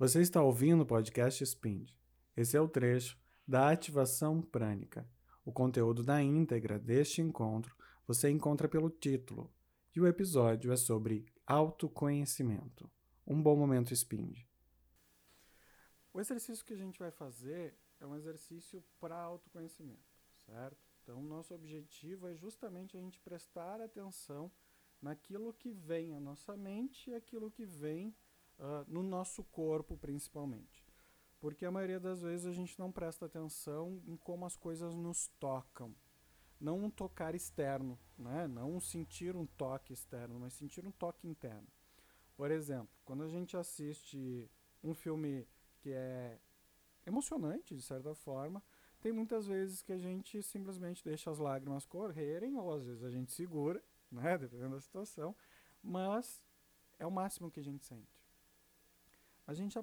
Você está ouvindo o podcast Spind. Esse é o trecho da ativação prânica. O conteúdo da íntegra deste encontro você encontra pelo título, e o episódio é sobre autoconhecimento. Um bom momento Spind. O exercício que a gente vai fazer é um exercício para autoconhecimento, certo? Então, nosso objetivo é justamente a gente prestar atenção naquilo que vem à nossa mente e aquilo que vem uh, no nosso corpo, principalmente. Porque a maioria das vezes a gente não presta atenção em como as coisas nos tocam. Não um tocar externo, né? não sentir um toque externo, mas sentir um toque interno. Por exemplo, quando a gente assiste um filme que é emocionante, de certa forma, tem muitas vezes que a gente simplesmente deixa as lágrimas correrem, ou às vezes a gente segura, né, dependendo da situação, mas é o máximo que a gente sente. A gente já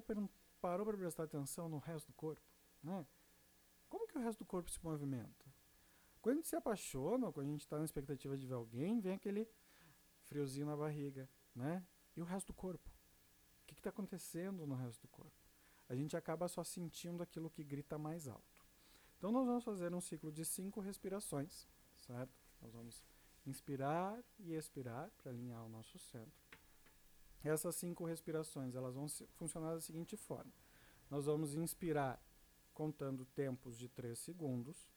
parou para prestar atenção no resto do corpo, né? Como que o resto do corpo se movimenta? Quando a gente se apaixona, quando a gente está na expectativa de ver alguém, vem aquele friozinho na barriga, né? E o resto do corpo? O que está acontecendo no resto do corpo? A gente acaba só sentindo aquilo que grita mais alto. Então nós vamos fazer um ciclo de cinco respirações, certo? Nós vamos inspirar e expirar para alinhar o nosso centro. Essas cinco respirações elas vão funcionar da seguinte forma: nós vamos inspirar contando tempos de 3 segundos,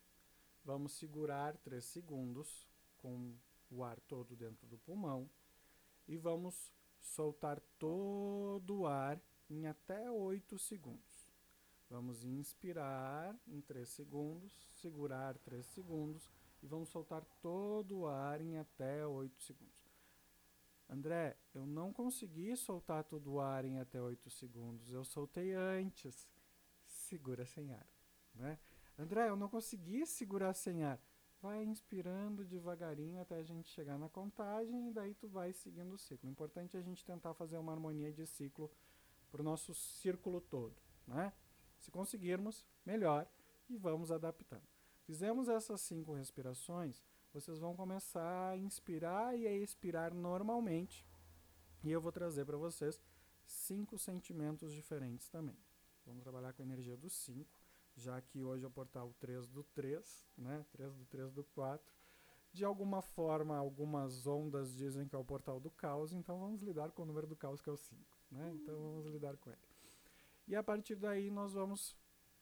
vamos segurar 3 segundos com o ar todo dentro do pulmão e vamos soltar todo o ar em até 8 segundos. Vamos inspirar em 3 segundos, segurar 3 segundos e vamos soltar todo o ar em até 8 segundos. André, eu não consegui soltar todo o ar em até 8 segundos, eu soltei antes. Segura sem ar. Né? André, eu não consegui segurar sem ar. Vai inspirando devagarinho até a gente chegar na contagem e daí tu vai seguindo o ciclo. O importante é a gente tentar fazer uma harmonia de ciclo para o nosso círculo todo. Né? Se conseguirmos, melhor e vamos adaptando. Fizemos essas cinco respirações, vocês vão começar a inspirar e a expirar normalmente. E eu vou trazer para vocês cinco sentimentos diferentes também. Vamos trabalhar com a energia dos cinco, já que hoje é o portal 3 do 3, né? 3 do 3 do 4. De alguma forma, algumas ondas dizem que é o portal do caos, então vamos lidar com o número do caos, que é o 5. Né? Então vamos lidar com ele. E a partir daí nós vamos,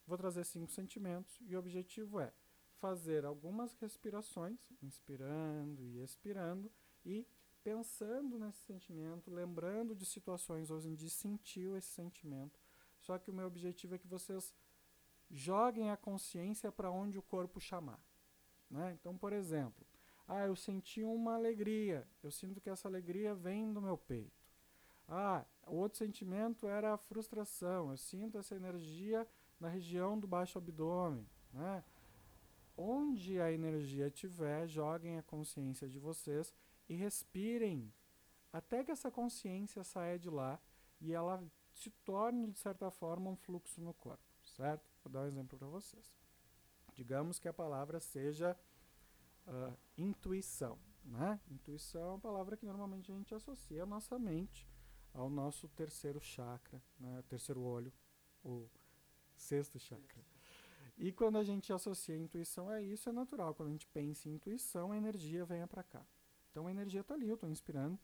vou trazer cinco sentimentos e o objetivo é fazer algumas respirações, inspirando e expirando e pensando nesse sentimento, lembrando de situações onde sentiu esse sentimento. Só que o meu objetivo é que vocês joguem a consciência para onde o corpo chamar. Né? Então, por exemplo, ah, eu senti uma alegria, eu sinto que essa alegria vem do meu peito. Ah, o outro sentimento era a frustração. Eu sinto essa energia na região do baixo abdômen. Né? Onde a energia estiver, joguem a consciência de vocês e respirem até que essa consciência saia de lá e ela se torne, de certa forma, um fluxo no corpo, certo? Vou dar um exemplo para vocês. Digamos que a palavra seja uh, intuição. Né? Intuição é uma palavra que normalmente a gente associa à nossa mente ao nosso terceiro chakra, né, terceiro olho, o sexto chakra. E quando a gente associa a intuição a isso, é natural. Quando a gente pensa em intuição, a energia venha para cá. Então a energia está ali, eu estou inspirando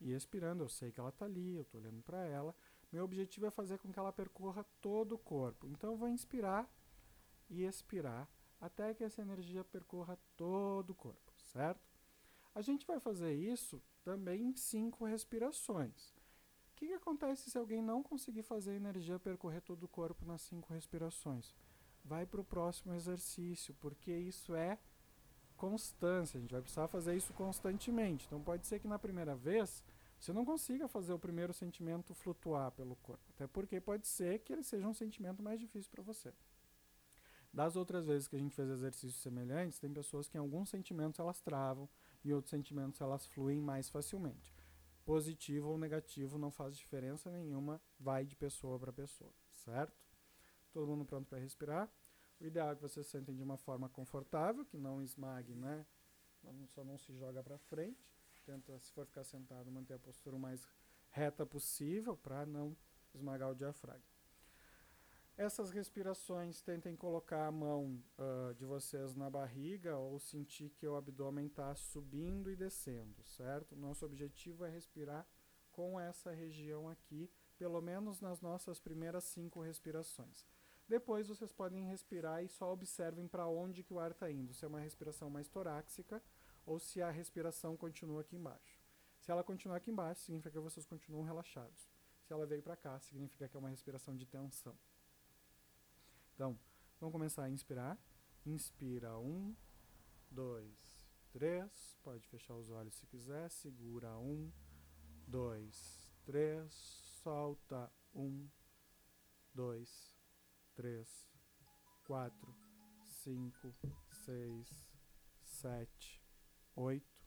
e expirando, eu sei que ela está ali, eu estou olhando para ela. Meu objetivo é fazer com que ela percorra todo o corpo. Então eu vou inspirar e expirar até que essa energia percorra todo o corpo, certo? A gente vai fazer isso também em cinco respirações. O que, que acontece se alguém não conseguir fazer a energia percorrer todo o corpo nas cinco respirações? Vai para o próximo exercício, porque isso é constância. A gente vai precisar fazer isso constantemente. Então pode ser que na primeira vez você não consiga fazer o primeiro sentimento flutuar pelo corpo. Até porque pode ser que ele seja um sentimento mais difícil para você. Das outras vezes que a gente fez exercícios semelhantes, tem pessoas que em alguns sentimentos elas travam e outros sentimentos elas fluem mais facilmente positivo ou negativo não faz diferença nenhuma, vai de pessoa para pessoa, certo? Todo mundo pronto para respirar? O ideal é que vocês sentem de uma forma confortável, que não esmague, né? Só não se joga para frente. Tenta, se for ficar sentado, manter a postura o mais reta possível para não esmagar o diafragma. Essas respirações, tentem colocar a mão uh, de vocês na barriga ou sentir que o abdômen está subindo e descendo, certo? Nosso objetivo é respirar com essa região aqui, pelo menos nas nossas primeiras cinco respirações. Depois vocês podem respirar e só observem para onde que o ar está indo, se é uma respiração mais torácica ou se a respiração continua aqui embaixo. Se ela continuar aqui embaixo, significa que vocês continuam relaxados. Se ela veio para cá, significa que é uma respiração de tensão. Então, vamos começar a inspirar. Inspira um, dois, três. Pode fechar os olhos se quiser. Segura um, dois, três. Solta um, dois, três, quatro, cinco, seis, sete, oito.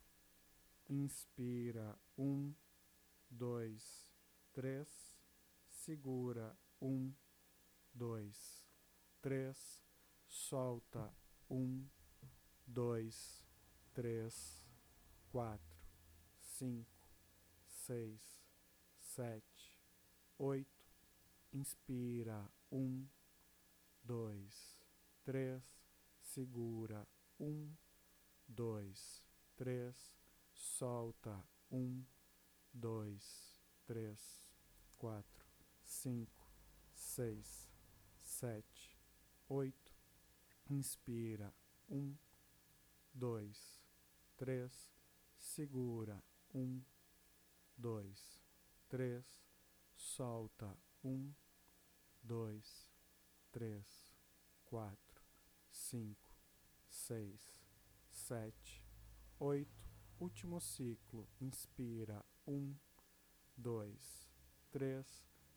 Inspira um, dois, três. Segura um, dois, três, solta um, dois, três, quatro, cinco, seis, sete, oito. Inspira um, dois, três, segura um, dois, três, solta um, dois, três, quatro, cinco, seis, sete, oito. Inspira, um, dois, três. Segura, um, dois, três. Solta, um, dois, três, quatro, cinco, seis, sete, oito. Último ciclo. Inspira, um, dois, três.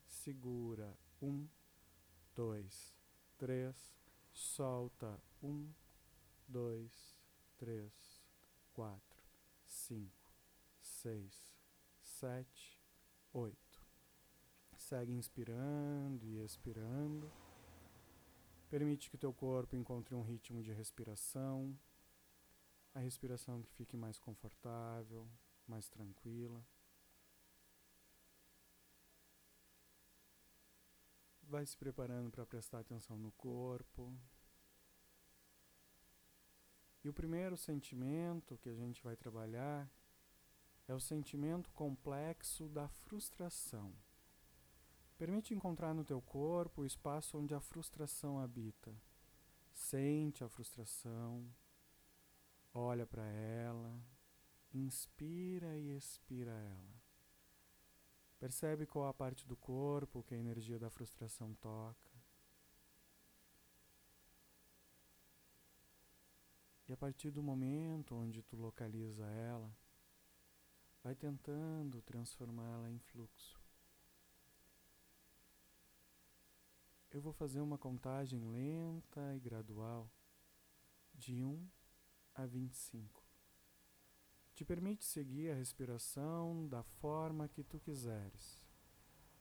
Segura, um, dois, três, solta um, dois, três, quatro, cinco, seis, sete, oito. Segue inspirando e expirando. Permite que o teu corpo encontre um ritmo de respiração, a respiração que fique mais confortável, mais tranquila. vai se preparando para prestar atenção no corpo. E o primeiro sentimento que a gente vai trabalhar é o sentimento complexo da frustração. Permite encontrar no teu corpo o espaço onde a frustração habita. Sente a frustração, olha para ela, inspira e expira ela. Percebe qual a parte do corpo que a energia da frustração toca. E a partir do momento onde tu localiza ela, vai tentando transformá-la em fluxo. eu vou fazer uma contagem lenta e gradual de 1 a 25. Te permite seguir a respiração da forma que tu quiseres.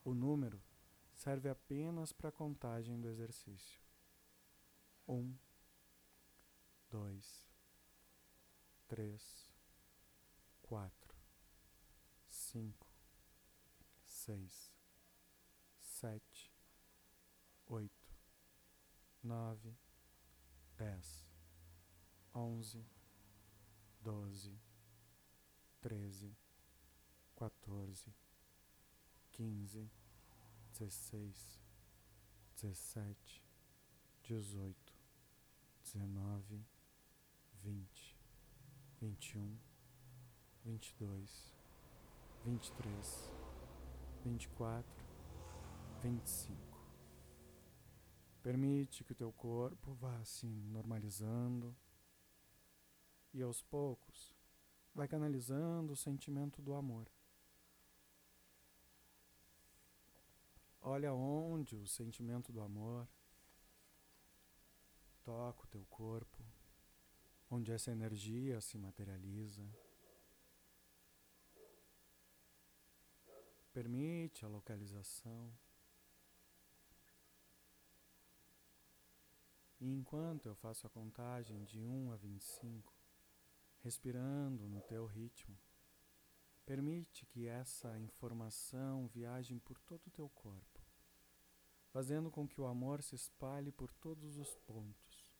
O número serve apenas para a contagem do exercício. 1, 2, 3, 4, 5, 6 oito, nove, dez, onze, doze treze, quatorze, quinze, dezesseis, dezessete, dezoito, dezenove, vinte, vinte e um, vinte e dois, vinte e três, vinte e quatro, vinte e cinco. Permite que o teu corpo vá se normalizando e aos poucos vai canalizando o sentimento do amor. Olha onde o sentimento do amor toca o teu corpo, onde essa energia se materializa. Permite a localização. E enquanto eu faço a contagem de 1 a 25, respirando no teu ritmo. Permite que essa informação viaje por todo o teu corpo. fazendo com que o amor se espalhe por todos os pontos.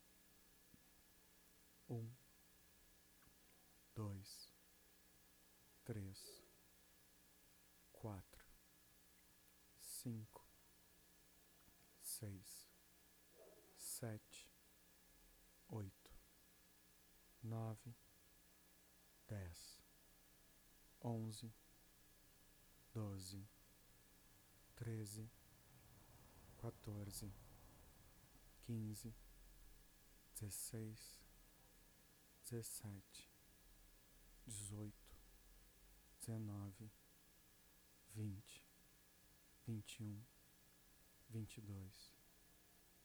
Um, dois, três, quatro, cinco, seis, sete, oito, nove, dez, onze, doze, treze, quatorze, quinze, dezesseis, dezessete, dezoito, dezenove, vinte, vinte e um, vinte e dois,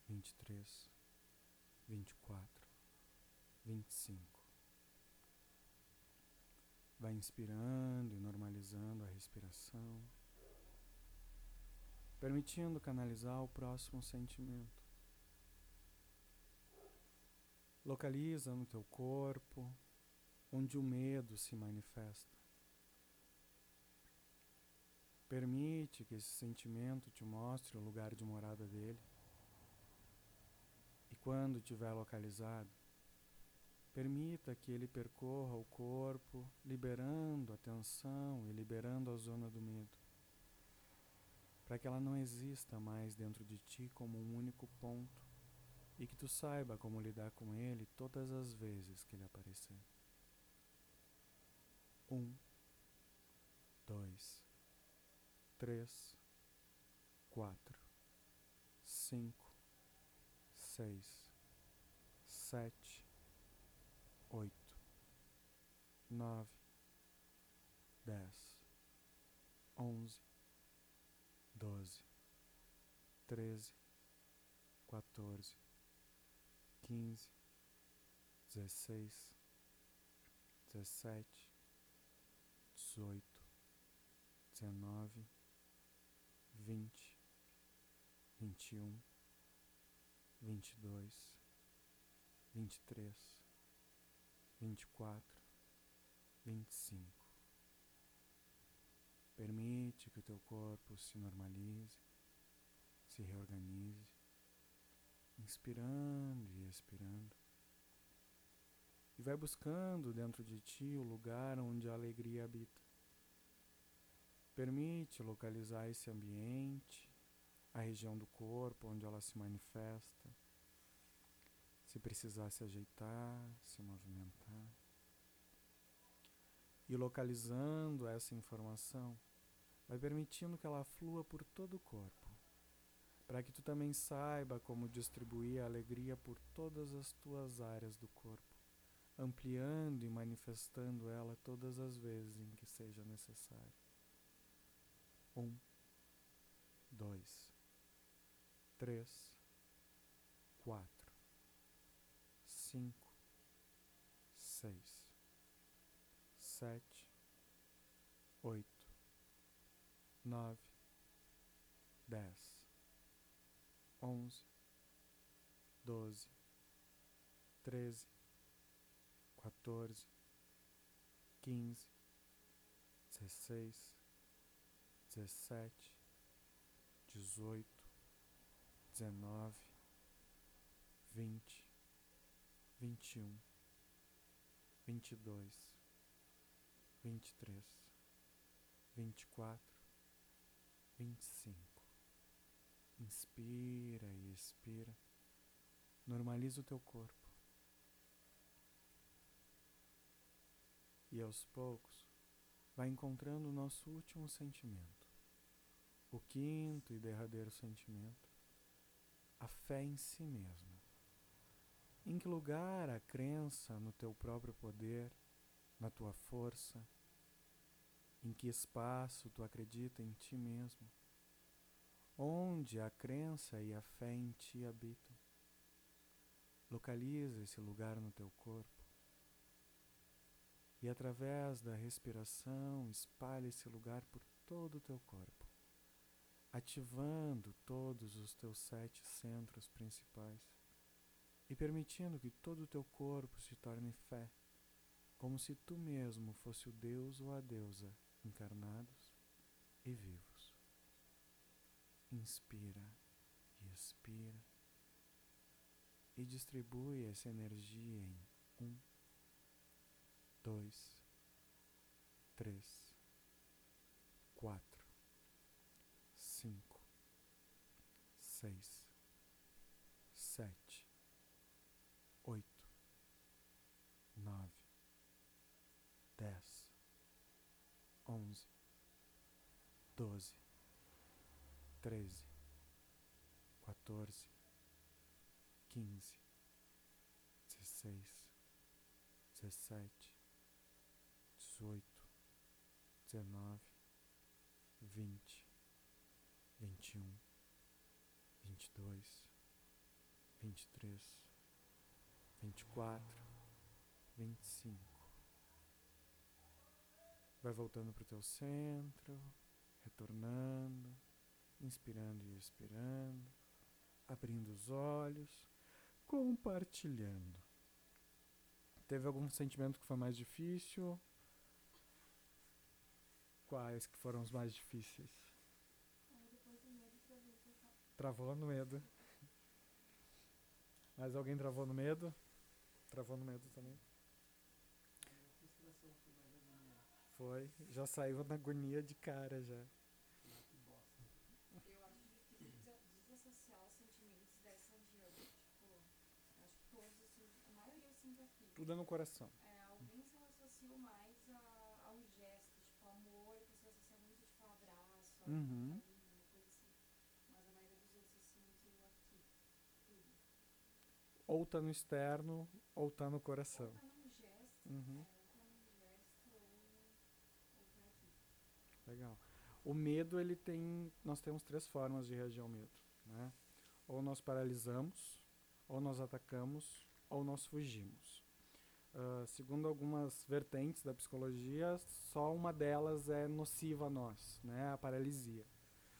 vinte e três, vinte e quatro, vinte e cinco. Vai inspirando e normalizando a respiração permitindo canalizar o próximo sentimento. Localiza no teu corpo onde o medo se manifesta. Permite que esse sentimento te mostre o lugar de morada dele. E quando estiver localizado, permita que ele percorra o corpo, liberando a tensão e liberando a zona do medo para que ela não exista mais dentro de ti como um único ponto e que tu saiba como lidar com ele todas as vezes que ele aparecer. Um, dois, três, quatro, cinco, seis, sete, oito, nove, dez, onze doze, treze, quatorze, quinze, dezesseis, dezessete, dezoito, dezenove, vinte, vinte e um, vinte e dois, vinte e três, vinte e quatro, vinte e cinco. Permite que o teu corpo se normalize, se reorganize, inspirando e expirando. E vai buscando dentro de ti o lugar onde a alegria habita. Permite localizar esse ambiente, a região do corpo onde ela se manifesta. Se precisar se ajeitar, se movimentar e localizando essa informação, vai permitindo que ela flua por todo o corpo, para que tu também saiba como distribuir a alegria por todas as tuas áreas do corpo, ampliando e manifestando ela todas as vezes em que seja necessário. Um, dois, três, quatro, cinco, seis sete, oito, nove, dez, onze, doze, treze, quatorze, quinze, dezesseis, dezessete, dezoito, dezenove, vinte, vinte e um, vinte e dois vinte e três, vinte e quatro, vinte e cinco. Inspira e expira. Normaliza o teu corpo. E aos poucos, vai encontrando o nosso último sentimento. O quinto e derradeiro sentimento, a fé em si mesmo. Em que lugar a crença no teu próprio poder, na tua força, em que espaço tu acredita em ti mesmo? Onde a crença e a fé em ti habitam? Localiza esse lugar no teu corpo. E através da respiração, espalha esse lugar por todo o teu corpo, ativando todos os teus sete centros principais e permitindo que todo o teu corpo se torne fé, como se tu mesmo fosse o Deus ou a deusa encarnados e vivos. Inspira Respira e distribui essa energia em um, dois, três, quatro, cinco, seis, sete, oito, nove, dez, onze, doze, treze, quatorze, quinze, dezesseis, dezessete, dezoito, dezenove, vinte, vinte e um, vinte e dois, vinte e três, vinte e quatro, vinte e cinco. Vai voltando para o teu centro, retornando, inspirando e expirando, abrindo os olhos, compartilhando. Teve algum sentimento que foi mais difícil? Quais que foram os mais difíceis? Travou no medo. Mais alguém travou no medo? Travou no medo também? Foi. Já saiu na agonia de cara já. Eu acho difícil desa- desassociar os sentimentos dessa. Tipo, acho que todos, assim, a maioria eu sinto aqui. Tudo é no coração. É, alguns eu associo mais a, ao gesto, tipo, amor, a pessoa associa muito, tipo, abraço, Uhum. carinho, coisa assim. Mas a maioria dos outros eu sinto aqui, tudo. Ou tá no externo, ou tá no coração. Ou tá num gesto, Uhum. é, ou tá num gesto, ou, ou tá aqui. Legal. O medo, ele tem. Nós temos três formas de reagir ao medo. Né? Ou nós paralisamos, ou nós atacamos, ou nós fugimos. Ah, segundo algumas vertentes da psicologia, só uma delas é nociva a nós, né? a paralisia.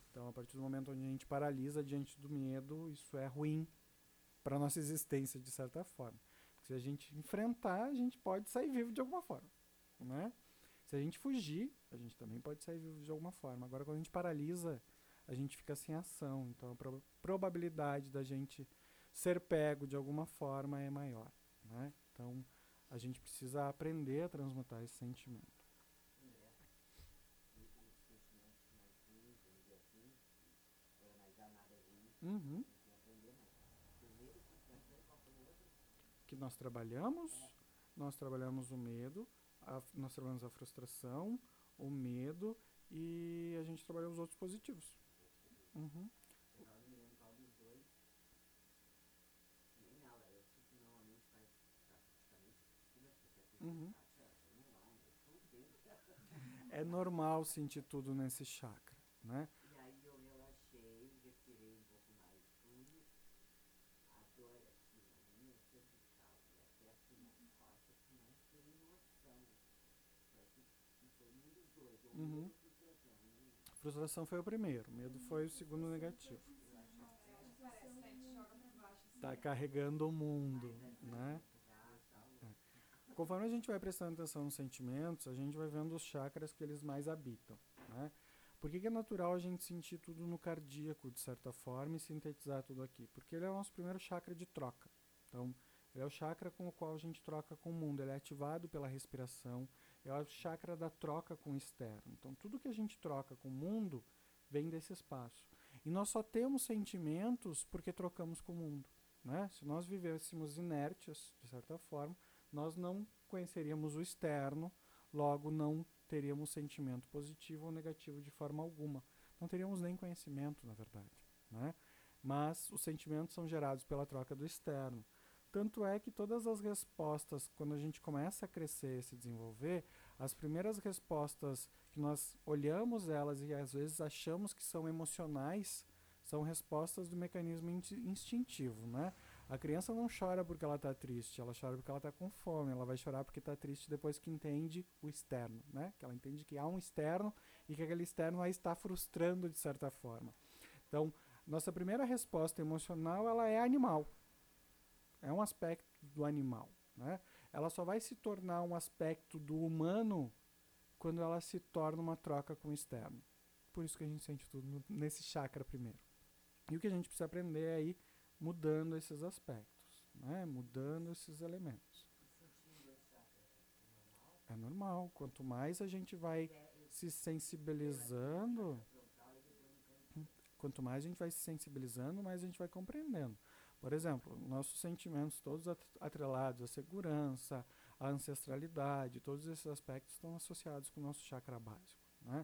Então, a partir do momento onde a gente paralisa diante do medo, isso é ruim para a nossa existência, de certa forma. Porque se a gente enfrentar, a gente pode sair vivo de alguma forma. Né? Se a gente fugir, a gente também pode sair vivo de alguma forma. Agora, quando a gente paralisa, a gente fica sem ação. Então, a proba- probabilidade da gente ser pego de alguma forma é maior. Né? Então, a gente precisa aprender a transmutar esse sentimento. Uhum. Que nós trabalhamos, nós trabalhamos o medo, a- nós trabalhamos a frustração, o medo e a gente trabalhou os outros positivos. Uhum. Uhum. É normal sentir tudo nesse chakra, né? E aí eu relaxei, respirei um pouco mais fundo. A dor aqui na minha cervical e até aqui nas costas começa a ter emoção. Só que que foi um dos dois, ou Uhum. medo ou frustração, não lembro. Frustração foi o primeiro, medo foi o segundo negativo. Eu acho que Eu acho que parece, né? Te joga pra baixo. assim. Tá carregando o mundo, né? Conforme a gente vai prestando atenção nos sentimentos, a gente vai vendo os chakras que eles mais habitam, né? Por que, que é natural a gente sentir tudo no cardíaco, de certa forma, e sintetizar tudo aqui? Porque ele é o nosso primeiro chakra de troca. Então, ele é o chakra com o qual a gente troca com o mundo. Ele é ativado pela respiração, é o chakra da troca com o externo. Então, tudo que a gente troca com o mundo vem desse espaço. E nós só temos sentimentos porque trocamos com o mundo. Né? Se nós vivêssemos inertes, de certa forma, nós não conheceríamos o externo, logo não teríamos sentimento positivo ou negativo de forma alguma. Não teríamos nem conhecimento, na verdade. Né? Mas os sentimentos são gerados pela troca do externo. Tanto é que todas as respostas, quando a gente começa a crescer e se desenvolver, as primeiras respostas que nós olhamos elas e às vezes achamos que são emocionais, são respostas do mecanismo inti- instintivo, né? A criança não chora porque ela está triste, ela chora porque ela está com fome, ela vai chorar porque está triste depois que entende o externo, né? Que ela entende que há um externo e que aquele externo a está frustrando de certa forma. Então, nossa primeira resposta emocional, ela é animal. É um aspecto do animal, né? Ela só vai se tornar um aspecto do humano quando ela se torna uma troca com o externo. Por isso que a gente sente tudo nesse chakra primeiro. E o que a gente precisa aprender é ir mudando esses aspectos, né? mudando esses elementos. É normal. Quanto mais a gente vai se sensibilizando, quanto mais a gente vai se sensibilizando, mais a gente vai compreendendo. Por exemplo, nossos sentimentos todos atrelados à segurança, à ancestralidade, todos esses aspectos estão associados com o nosso chakra básico. Né?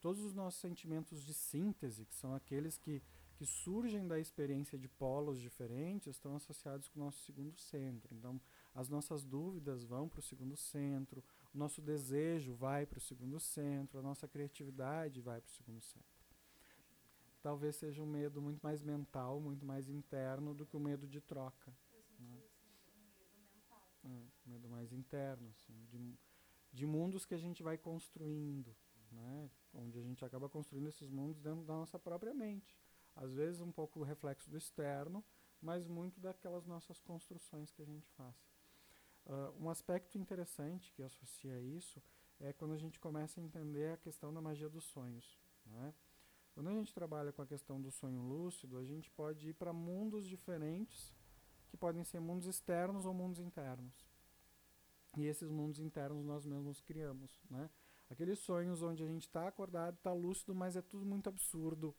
Todos os nossos sentimentos de síntese, que são aqueles que, que surgem da experiência de polos diferentes, estão associados com o nosso segundo centro. Então, as nossas dúvidas vão para o segundo centro, o nosso desejo vai para o segundo centro, a nossa criatividade vai para o segundo centro. Talvez seja um medo muito mais mental, muito mais interno do que o medo de troca. Né? Um medo, é, medo mais interno, assim, de, de mundos que a gente vai construindo, né? onde a gente acaba construindo esses mundos dentro da nossa própria mente. Às vezes um pouco o reflexo do externo, mas muito daquelas nossas construções que a gente faz. Uh, um aspecto interessante que associa isso é quando a gente começa a entender a questão da magia dos sonhos. Né? Quando a gente trabalha com a questão do sonho lúcido, a gente pode ir para mundos diferentes, que podem ser mundos externos ou mundos internos. E esses mundos internos nós mesmos criamos. Né? Aqueles sonhos onde a gente está acordado, está lúcido, mas é tudo muito absurdo.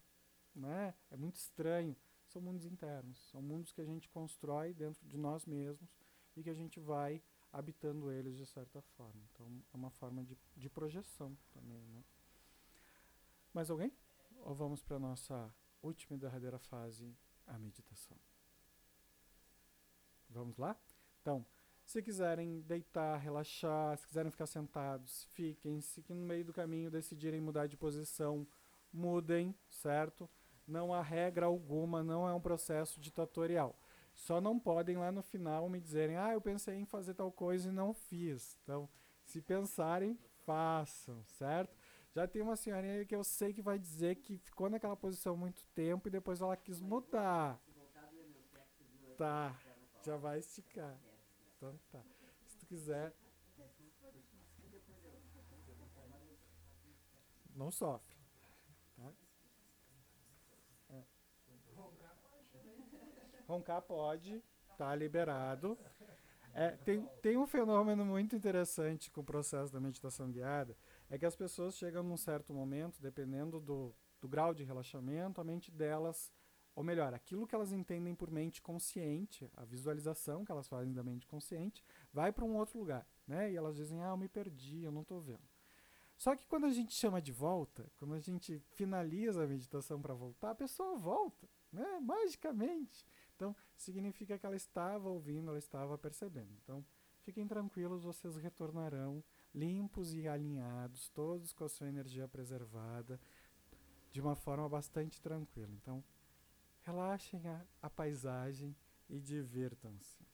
Né? É muito estranho. São mundos internos. São mundos que a gente constrói dentro de nós mesmos e que a gente vai habitando eles de certa forma. Então é uma forma de, de projeção também. Né? Mais alguém? Ou vamos para a nossa última e derradeira fase, a meditação? Vamos lá? Então, se quiserem deitar, relaxar, se quiserem ficar sentados, fiquem. Se no meio do caminho decidirem mudar de posição, mudem, certo? Não há regra alguma, não é um processo ditatorial. Só não podem lá no final me dizerem, ah, eu pensei em fazer tal coisa e não fiz. Então, se pensarem, façam, certo? Já tem uma senhorinha que eu sei que vai dizer que ficou naquela posição muito tempo e depois ela quis mudar. Tá, já vai esticar. Então tá. Se tu quiser. Não sofre. Tá? Roncar pode, tá liberado. É, tem, tem um fenômeno muito interessante com o processo da meditação guiada, é que as pessoas chegam num certo momento, dependendo do, do grau de relaxamento, a mente delas, ou melhor, aquilo que elas entendem por mente consciente, a visualização que elas fazem da mente consciente, vai para um outro lugar, né? E elas dizem, ah, eu me perdi, eu não estou vendo. Só que quando a gente chama de volta, quando a gente finaliza a meditação para voltar, a pessoa volta, né? Magicamente. Então, significa que ela estava ouvindo, ela estava percebendo. Então, fiquem tranquilos, vocês retornarão limpos e alinhados, todos com a sua energia preservada, de uma forma bastante tranquila. Então, relaxem a, a paisagem e divirtam-se.